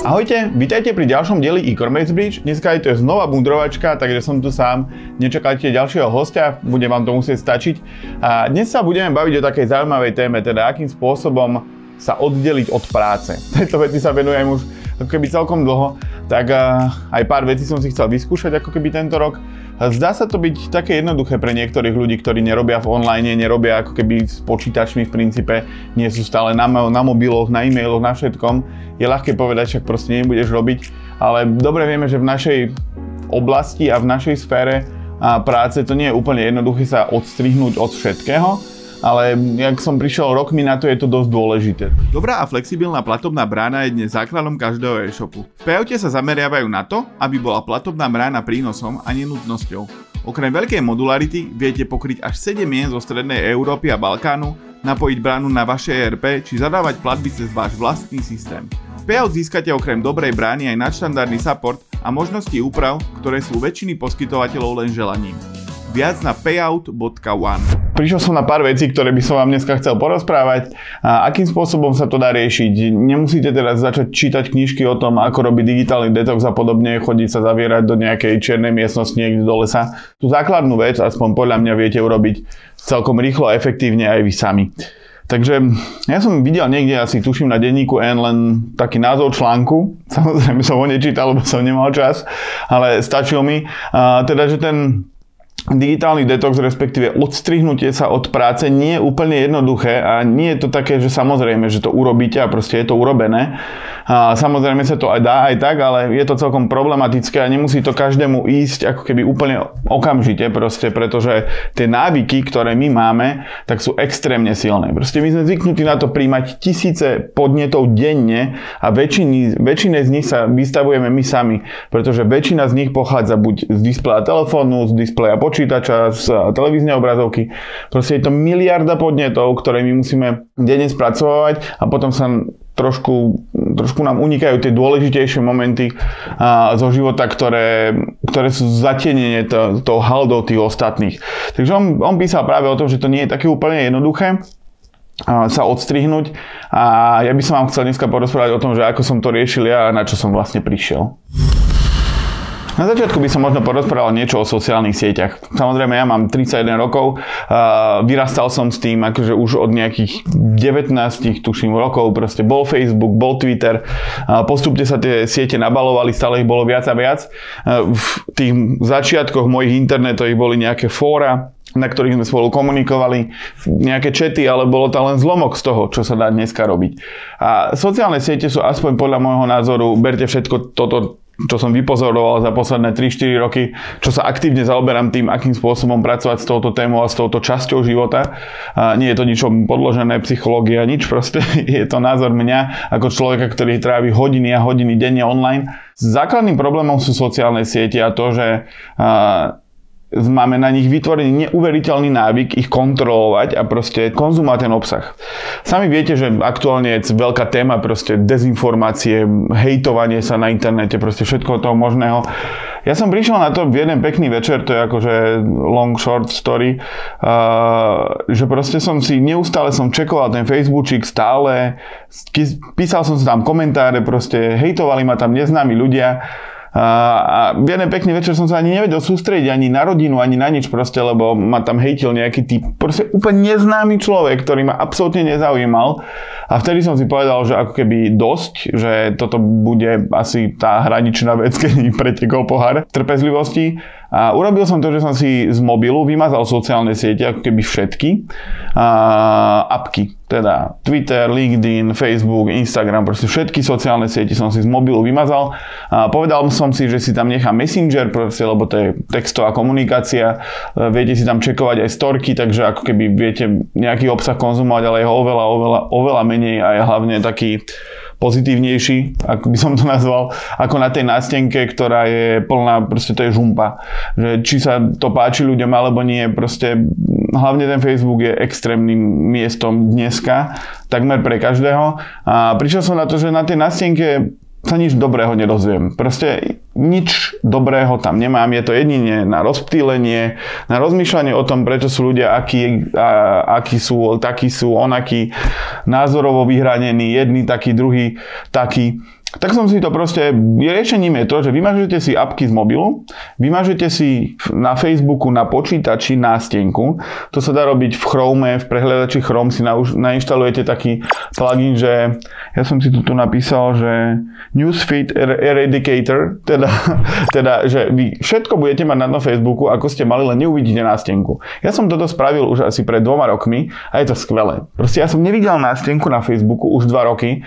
Ahojte, vítajte pri ďalšom dieli e-commerce bridge. Dneska je to znova bundrovačka, takže som tu sám. Nečakajte ďalšieho hostia, bude vám to musieť stačiť. A dnes sa budeme baviť o takej zaujímavej téme, teda akým spôsobom sa oddeliť od práce. Tejto veci sa venujem už ako keby celkom dlho, tak aj pár vecí som si chcel vyskúšať ako keby tento rok. Zdá sa to byť také jednoduché pre niektorých ľudí, ktorí nerobia v online, nerobia ako keby s počítačmi v princípe, nie sú stále na, na mobiloch, na e-mailoch, na všetkom. Je ľahké povedať, však proste nebudeš robiť, ale dobre vieme, že v našej oblasti a v našej sfére práce to nie je úplne jednoduché sa odstrihnúť od všetkého, ale jak som prišiel rokmi na to, je to dosť dôležité. Dobrá a flexibilná platobná brána je dnes základom každého e-shopu. V Payoute sa zameriavajú na to, aby bola platobná brána prínosom a nenutnosťou. Okrem veľkej modularity viete pokryť až 7 mien zo strednej Európy a Balkánu, napojiť bránu na vaše ERP či zadávať platby cez váš vlastný systém. V Payout získate okrem dobrej brány aj nadštandardný support a možnosti úprav, ktoré sú väčšiny poskytovateľov len želaním viac na payout.one. Prišiel som na pár vecí, ktoré by som vám dneska chcel porozprávať. A akým spôsobom sa to dá riešiť? Nemusíte teraz začať čítať knižky o tom, ako robiť digitálny detox a podobne, chodiť sa zavierať do nejakej čiernej miestnosti niekde do lesa. Tú základnú vec, aspoň podľa mňa viete urobiť celkom rýchlo a efektívne aj vy sami. Takže ja som videl niekde, asi tuším na denníku N len taký názov článku. Samozrejme som ho nečítal, lebo som nemal čas, ale stačil mi. A teda, že ten digitálny detox, respektíve odstrihnutie sa od práce nie je úplne jednoduché a nie je to také, že samozrejme, že to urobíte a proste je to urobené. A samozrejme sa to aj dá aj tak, ale je to celkom problematické a nemusí to každému ísť ako keby úplne okamžite proste, pretože tie návyky, ktoré my máme, tak sú extrémne silné. Proste my sme zvyknutí na to príjmať tisíce podnetov denne a väčšiny, väčšine z nich sa vystavujeme my sami, pretože väčšina z nich pochádza buď z displeja telefónu, z displeja počítača, z televíznej obrazovky. Proste je to miliarda podnetov, ktoré my musíme denne spracovať a potom sa trošku, trošku nám unikajú tie dôležitejšie momenty a, zo života, ktoré, ktoré sú zatenenie to, toho haldou tých ostatných. Takže on, on písal práve o tom, že to nie je také úplne jednoduché sa odstrihnúť a ja by som vám chcel dneska porozprávať o tom, že ako som to riešil ja a na čo som vlastne prišiel. Na začiatku by som možno porozprával niečo o sociálnych sieťach. Samozrejme, ja mám 31 rokov, vyrastal som s tým akože už od nejakých 19 tuším rokov, proste bol Facebook, bol Twitter, postupne sa tie siete nabalovali, stále ich bolo viac a viac. V tých začiatkoch mojich internetových boli nejaké fóra, na ktorých sme spolu komunikovali, nejaké čety, ale bolo to len zlomok z toho, čo sa dá dneska robiť. A sociálne siete sú aspoň podľa môjho názoru, berte všetko toto čo som vypozoroval za posledné 3-4 roky, čo sa aktívne zaoberám tým, akým spôsobom pracovať s touto témou a s touto časťou života. A nie je to ničom podložené, psychológia, nič proste. Je to názor mňa ako človeka, ktorý trávi hodiny a hodiny denne online. Základným problémom sú sociálne siete a to, že máme na nich vytvorený neuveriteľný návyk ich kontrolovať a proste konzumovať ten obsah. Sami viete, že aktuálne je veľká téma proste dezinformácie, hejtovanie sa na internete, proste všetko toho možného. Ja som prišiel na to v jeden pekný večer, to je akože long short story, uh, že proste som si, neustále som čekoval ten Facebookčík stále, písal som si tam komentáre, proste hejtovali ma tam neznámi ľudia a v jeden pekný večer som sa ani nevedel sústrediť ani na rodinu, ani na nič proste, lebo ma tam hejtil nejaký typ, proste úplne neznámy človek, ktorý ma absolútne nezaujímal. A vtedy som si povedal, že ako keby dosť, že toto bude asi tá hraničná vec, keď pretekol pohár trpezlivosti. A urobil som to, že som si z mobilu vymazal sociálne siete, ako keby všetky a, apky, teda Twitter, LinkedIn, Facebook, Instagram, proste všetky sociálne siete som si z mobilu vymazal. A povedal som si, že si tam nechám Messenger, proste, lebo to je textová komunikácia, e, viete si tam čekovať aj storky, takže ako keby viete nejaký obsah konzumovať, ale je ho oveľa, oveľa, oveľa menej a je hlavne taký pozitívnejší, ako by som to nazval, ako na tej nástenke, ktorá je plná, proste to je žumpa. Že či sa to páči ľuďom alebo nie, proste hlavne ten Facebook je extrémnym miestom dneska, takmer pre každého. A prišiel som na to, že na tej nástenke sa nič dobrého nedozviem. Proste nič dobrého tam nemám. Je to jedine na rozptýlenie, na rozmýšľanie o tom, prečo sú ľudia akí, a, akí sú, takí sú, onakí, názorovo vyhranení, jedný taký, druhý taký tak som si to proste, riešením je to, že vymažete si apky z mobilu, vymažete si na Facebooku, na počítači nástenku, to sa dá robiť v Chrome, v prehľadači Chrome si nainštalujete taký plugin, že ja som si tu, napísal, že Newsfeed Eradicator, teda, teda, že vy všetko budete mať na Facebooku, ako ste mali, len neuvidíte nástenku. Ja som toto spravil už asi pred dvoma rokmi a je to skvelé. Proste ja som nevidel nástenku na Facebooku už dva roky,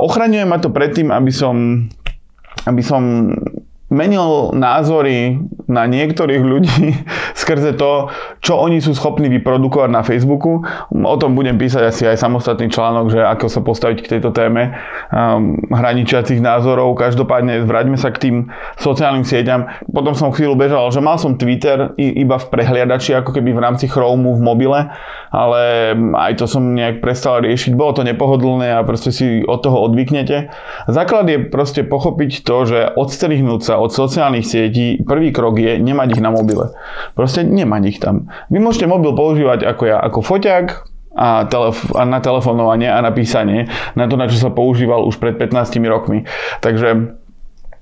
Ochraňuje ma to predtým, aby som, aby som menil názory na niektorých ľudí skrze to, čo oni sú schopní vyprodukovať na Facebooku. O tom budem písať asi aj samostatný článok, že ako sa postaviť k tejto téme um, hraničiacich názorov. Každopádne vráťme sa k tým sociálnym sieťam. Potom som chvíľu bežal, že mal som Twitter iba v prehliadači, ako keby v rámci Chrome v mobile, ale aj to som nejak prestal riešiť. Bolo to nepohodlné a proste si od toho odvyknete. Základ je proste pochopiť to, že odstrihnúť sa od sociálnych sietí, prvý krok je nemať ich na mobile. Proste nemať ich tam. Vy môžete mobil používať ako ja, ako foťák, a, telef- a na telefonovanie a na písanie, na to, na čo sa používal už pred 15 rokmi. Takže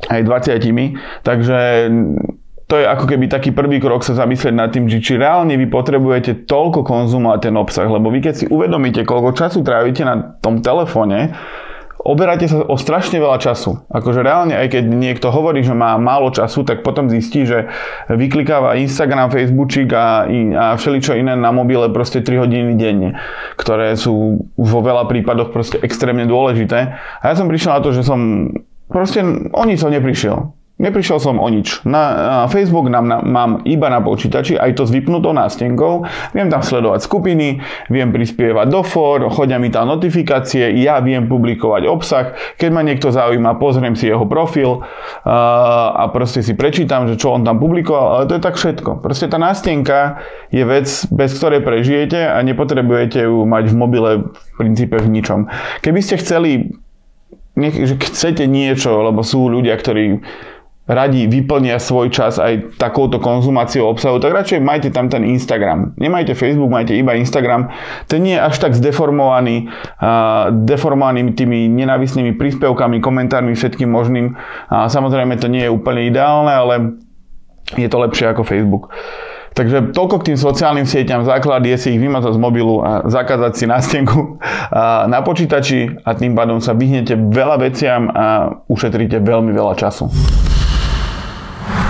aj 20. Takže to je ako keby taký prvý krok sa zamyslieť nad tým, že či reálne vy potrebujete toľko konzumovať ten obsah, lebo vy keď si uvedomíte, koľko času trávite na tom telefóne, oberáte sa o strašne veľa času. Akože reálne, aj keď niekto hovorí, že má málo času, tak potom zistí, že vyklikáva Instagram, Facebookčík a, a všeličo iné na mobile proste 3 hodiny denne, ktoré sú vo veľa prípadoch proste extrémne dôležité. A ja som prišiel na to, že som proste o nič som neprišiel. Neprišiel som o nič. Na, Facebook nám, na, mám iba na počítači, aj to s vypnutou nástenkou. Viem tam sledovať skupiny, viem prispievať do for, chodia mi tam notifikácie, ja viem publikovať obsah. Keď ma niekto zaujíma, pozriem si jeho profil uh, a proste si prečítam, že čo on tam publikoval, ale to je tak všetko. Proste tá nástenka je vec, bez ktorej prežijete a nepotrebujete ju mať v mobile v princípe v ničom. Keby ste chceli nech, že chcete niečo, lebo sú ľudia, ktorí radi vyplnia svoj čas aj takouto konzumáciou obsahu, tak radšej majte tam ten Instagram. Nemajte Facebook, majte iba Instagram. Ten nie je až tak zdeformovaný, uh, deformovaný tými nenávisnými príspevkami, komentármi, všetkým možným. A samozrejme to nie je úplne ideálne, ale je to lepšie ako Facebook. Takže toľko k tým sociálnym sieťam. Základ je si ich vymazať z mobilu a zakázať si nástenku na počítači a tým pádom sa vyhnete veľa veciam a ušetríte veľmi veľa času.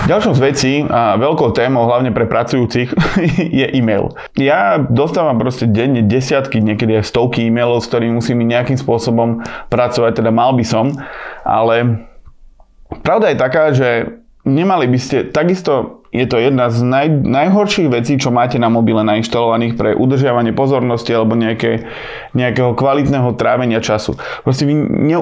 Ďalšou z vecí a veľkou témou, hlavne pre pracujúcich, je e-mail. Ja dostávam proste denne desiatky, niekedy aj stovky e-mailov, s ktorými musím nejakým spôsobom pracovať, teda mal by som, ale pravda je taká, že nemali by ste, takisto je to jedna z naj, najhorších vecí, čo máte na mobile nainštalovaných pre udržiavanie pozornosti alebo nejaké, nejakého kvalitného trávenia času. Proste vy, ne,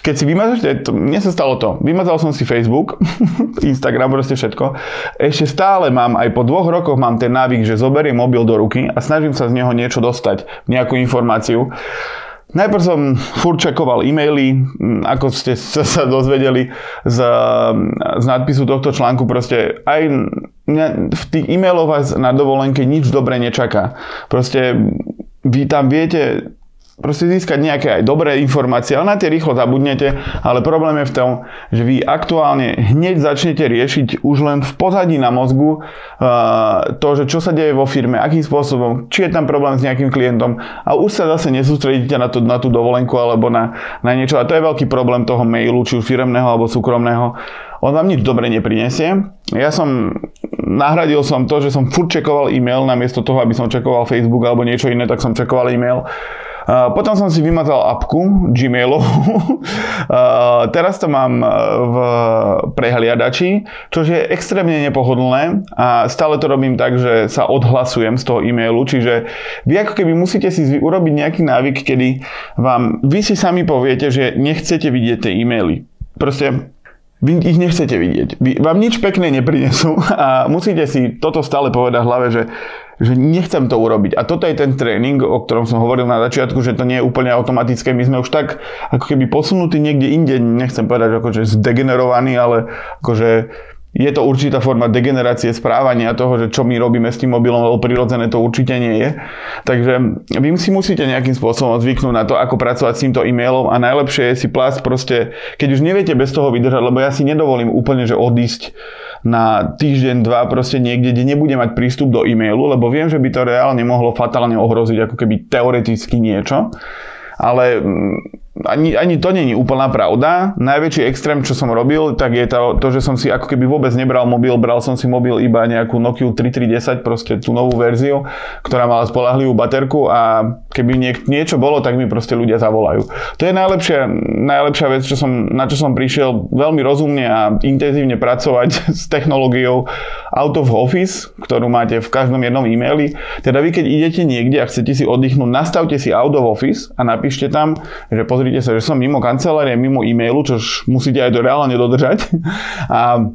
keď si vymazate, to, mne sa stalo to, vymazal som si Facebook, Instagram, proste všetko. Ešte stále mám, aj po dvoch rokoch mám ten návyk, že zoberiem mobil do ruky a snažím sa z neho niečo dostať, nejakú informáciu. Najprv som furt e-maily, ako ste sa dozvedeli z, z nadpisu tohto článku, proste aj v tých e-mailoch vás na dovolenke nič dobre nečaká. Proste vy tam viete proste získať nejaké aj dobré informácie, ale na tie rýchlo zabudnete, ale problém je v tom, že vy aktuálne hneď začnete riešiť už len v pozadí na mozgu uh, to, že čo sa deje vo firme, akým spôsobom, či je tam problém s nejakým klientom a už sa zase nesústredíte na, to, na tú dovolenku alebo na, na niečo a to je veľký problém toho mailu, či už firemného alebo súkromného. On vám nič dobre neprinesie. Ja som nahradil som to, že som furt čekoval e-mail namiesto toho, aby som čekoval Facebook alebo niečo iné, tak som čekoval e-mail potom som si vymazal apku Gmailu. Teraz to mám e, v prehliadači, čo je extrémne nepohodlné a stále to robím tak, že sa odhlasujem z toho e-mailu, čiže vy ako keby musíte si urobiť nejaký návyk, kedy vám vy si sami poviete, že nechcete vidieť tie e-maily. Proste vy ich nechcete vidieť. Vy, vám nič pekné neprinesú a musíte si toto stále povedať v hlave, že, že nechcem to urobiť. A toto je ten tréning, o ktorom som hovoril na začiatku, že to nie je úplne automatické. My sme už tak ako keby posunutí niekde inde, nechcem povedať ako, že zdegenerovaní, ale akože je to určitá forma degenerácie správania toho, že čo my robíme s tým mobilom, lebo prirodzené to určite nie je. Takže vy si musíte nejakým spôsobom zvyknúť na to, ako pracovať s týmto e-mailom a najlepšie je si plásť proste, keď už neviete bez toho vydržať, lebo ja si nedovolím úplne, že odísť na týždeň, dva proste niekde, kde nebudem mať prístup do e-mailu, lebo viem, že by to reálne mohlo fatálne ohroziť ako keby teoreticky niečo. Ale ani, ani to není úplná pravda. Najväčší extrém, čo som robil, tak je to, to, že som si ako keby vôbec nebral mobil, bral som si mobil iba nejakú Nokia 3310, proste tú novú verziu, ktorá mala spolahlivú baterku a keby niek- niečo bolo, tak mi proste ľudia zavolajú. To je najlepšia, najlepšia vec, čo som, na čo som prišiel veľmi rozumne a intenzívne pracovať s technológiou out of office, ktorú máte v každom jednom e-maili. Teda vy, keď idete niekde a chcete si oddychnúť, nastavte si out of office a napíšte tam, že pozri pozrite sa, že som mimo kancelárie, mimo e-mailu, čo musíte aj to reálne dodržať. A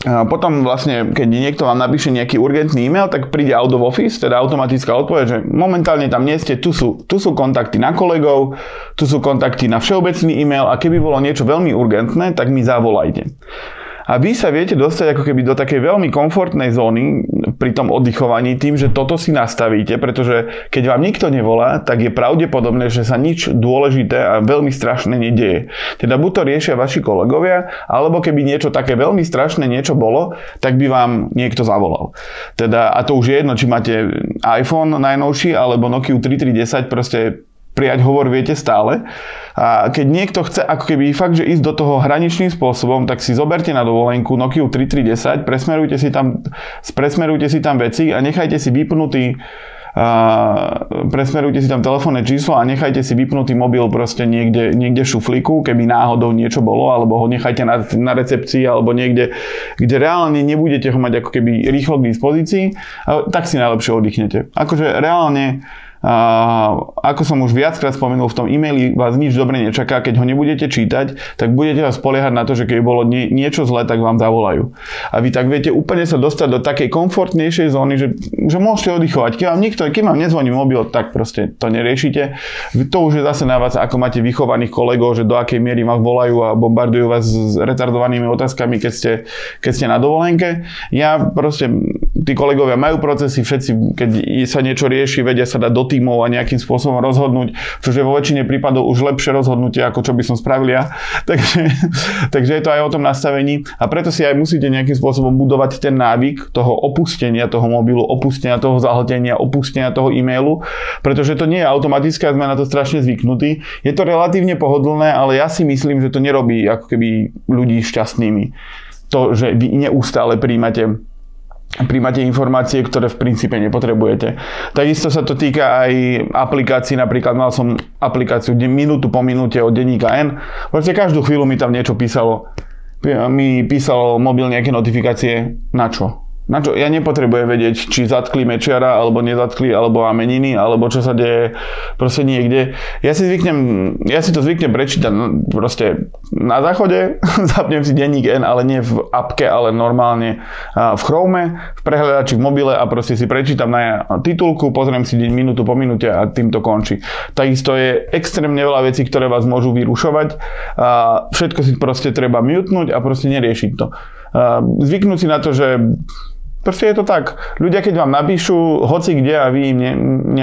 potom vlastne, keď niekto vám napíše nejaký urgentný e-mail, tak príde out of office, teda automatická odpoveď, že momentálne tam nie ste, tu sú, tu sú kontakty na kolegov, tu sú kontakty na všeobecný e-mail a keby bolo niečo veľmi urgentné, tak mi zavolajte. A vy sa viete dostať ako keby do takej veľmi komfortnej zóny pri tom oddychovaní tým, že toto si nastavíte, pretože keď vám nikto nevolá, tak je pravdepodobné, že sa nič dôležité a veľmi strašné nedieje. Teda buď to riešia vaši kolegovia, alebo keby niečo také veľmi strašné niečo bolo, tak by vám niekto zavolal. Teda, a to už je jedno, či máte iPhone najnovší alebo Nokia 3310, proste prijať hovor viete stále. A keď niekto chce ako keby fakt, že ísť do toho hraničným spôsobom, tak si zoberte na dovolenku Nokia 3310, presmerujte si tam, presmerujte si tam veci a nechajte si vypnutý a presmerujte si tam telefónne číslo a nechajte si vypnutý mobil proste niekde, niekde v šuflíku, keby náhodou niečo bolo, alebo ho nechajte na, na recepcii, alebo niekde, kde reálne nebudete ho mať ako keby rýchlo k dispozícii, tak si najlepšie oddychnete. Akože reálne a ako som už viackrát spomenul, v tom e-maili vás nič dobre nečaká, keď ho nebudete čítať, tak budete vás spoliehať na to, že keď bolo nie, niečo zlé, tak vám zavolajú. A vy tak viete úplne sa dostať do takej komfortnejšej zóny, že, že môžete oddychovať. Keď vám nikto, keď vám nezvoní mobil, tak proste to neriešite. To už je zase na vás, ako máte vychovaných kolegov, že do akej miery vás volajú a bombardujú vás s retardovanými otázkami, keď ste, keď ste na dovolenke. Ja proste, tí kolegovia majú procesy, všetci, keď sa niečo rieši, vedia sa dať do tímov a nejakým spôsobom rozhodnúť, čo je vo väčšine prípadov už lepšie rozhodnutie, ako čo by som spravil ja. Takže, takže je to aj o tom nastavení a preto si aj musíte nejakým spôsobom budovať ten návyk toho opustenia toho mobilu, opustenia toho zahltenia, opustenia toho e-mailu, pretože to nie je automatické a sme na to strašne zvyknutí. Je to relatívne pohodlné, ale ja si myslím, že to nerobí ako keby ľudí šťastnými. To, že vy neustále príjmate príjmate informácie, ktoré v princípe nepotrebujete. Takisto sa to týka aj aplikácií, napríklad mal som aplikáciu minútu po minúte od denníka N. Proste každú chvíľu mi tam niečo písalo. Mi písalo mobil nejaké notifikácie. Na čo? Na čo? Ja nepotrebujem vedieť, či zatkli Mečiara, alebo nezatkli, alebo má meniny, alebo čo sa deje proste niekde. Ja si zvyknem, ja si to zvyknem prečítať no, proste na záchode, zapnem si denník N, ale nie v apke, ale normálne v Chrome, v prehľadači v mobile a proste si prečítam na titulku, pozriem si minútu po minúte a tým to končí. Takisto je extrémne veľa vecí, ktoré vás môžu vyrušovať. Všetko si proste treba mutnúť a proste neriešiť to. Zvyknúť si na to, že Proste je to tak. Ľudia, keď vám napíšu hoci kde a vy im ne,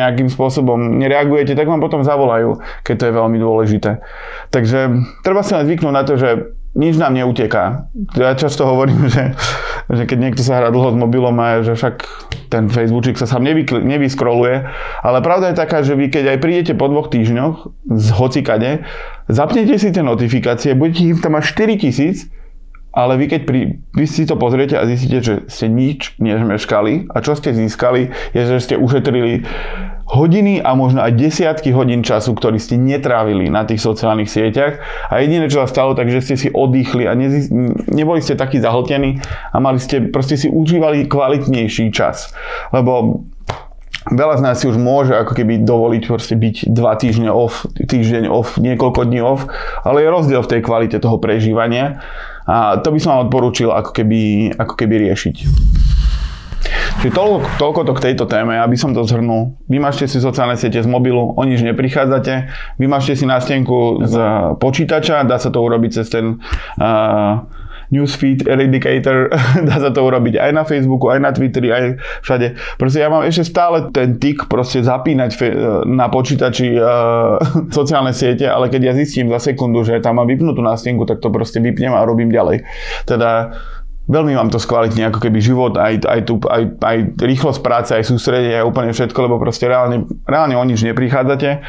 nejakým spôsobom nereagujete, tak vám potom zavolajú, keď to je veľmi dôležité. Takže treba si len zvyknúť na to, že nič nám neuteká. Ja často hovorím, že, že keď niekto sa hrá dlho s mobilom a že však ten Facebookčík sa sám nevy, nevyskroluje, ale pravda je taká, že vy keď aj prídete po dvoch týždňoch z hocikade, zapnete si tie notifikácie, budete ich tam mať 4000 ale vy keď pri, vy si to pozriete a zistíte, že ste nič nezmeškali a čo ste získali, je, že ste ušetrili hodiny a možno aj desiatky hodín času, ktorý ste netrávili na tých sociálnych sieťach a jediné, čo sa stalo, takže ste si oddychli a nezi, neboli ste takí zahltení a mali ste, proste si užívali kvalitnejší čas. Lebo Veľa z nás si už môže ako keby dovoliť proste byť dva týždne off, týždeň off, niekoľko dní off, ale je rozdiel v tej kvalite toho prežívania A to by som vám odporúčil ako keby, ako keby riešiť. Čiže toľko, toľko to k tejto téme, aby som to zhrnul. Vymažte si sociálne siete z mobilu, o nič neprichádzate. Vymažte si nástenku z počítača, dá sa to urobiť cez ten uh, newsfeed eradicator, dá sa to urobiť aj na Facebooku, aj na Twitteri, aj všade. Proste ja mám ešte stále ten tik proste zapínať na počítači uh, sociálne siete, ale keď ja zistím za sekundu, že tam mám vypnutú nástenku, tak to proste vypnem a robím ďalej. Teda veľmi vám to skvalitní ako keby život, aj, aj, tu, aj, aj rýchlosť práce, aj sústredenie, aj úplne všetko, lebo proste reálne, reálne o nič neprichádzate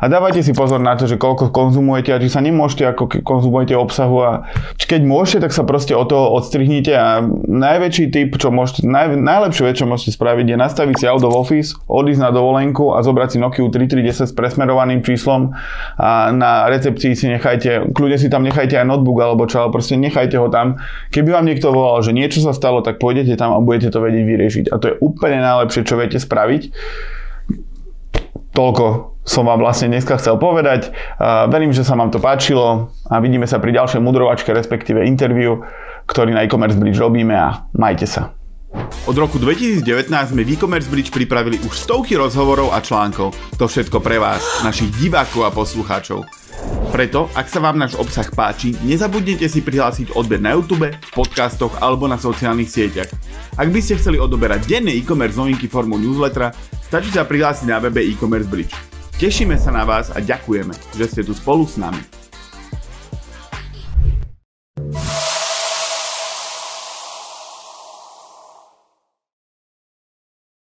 a dávajte si pozor na to, že koľko konzumujete a či sa nemôžete, ako konzumujete obsahu a keď môžete, tak sa proste o toho odstrihnite a najväčší tip, čo môžete, naj, najlepšiu vec, čo môžete spraviť je nastaviť si out of office, odísť na dovolenku a zobrať si Nokia 3310 s presmerovaným číslom a na recepcii si nechajte, kľudne si tam nechajte aj notebook alebo čo, ale proste nechajte ho tam. Keby vám niekto volal, že niečo sa stalo, tak pôjdete tam a budete to vedieť vyriešiť. A to je úplne najlepšie, čo viete spraviť. Toľko som vám vlastne dneska chcel povedať. Verím, že sa vám to páčilo a vidíme sa pri ďalšej mudrovačke, respektíve interviu, ktorý na e-commerce bridge robíme a majte sa. Od roku 2019 sme v e-commerce bridge pripravili už stovky rozhovorov a článkov. To všetko pre vás, našich divákov a poslucháčov. Preto, ak sa vám náš obsah páči, nezabudnite si prihlásiť odber na YouTube, v podcastoch alebo na sociálnych sieťach. Ak by ste chceli odoberať denné e-commerce novinky formou newslettera, stačí sa prihlásiť na webe e-commerce bridge. Tešíme sa na vás a ďakujeme, že ste tu spolu s nami.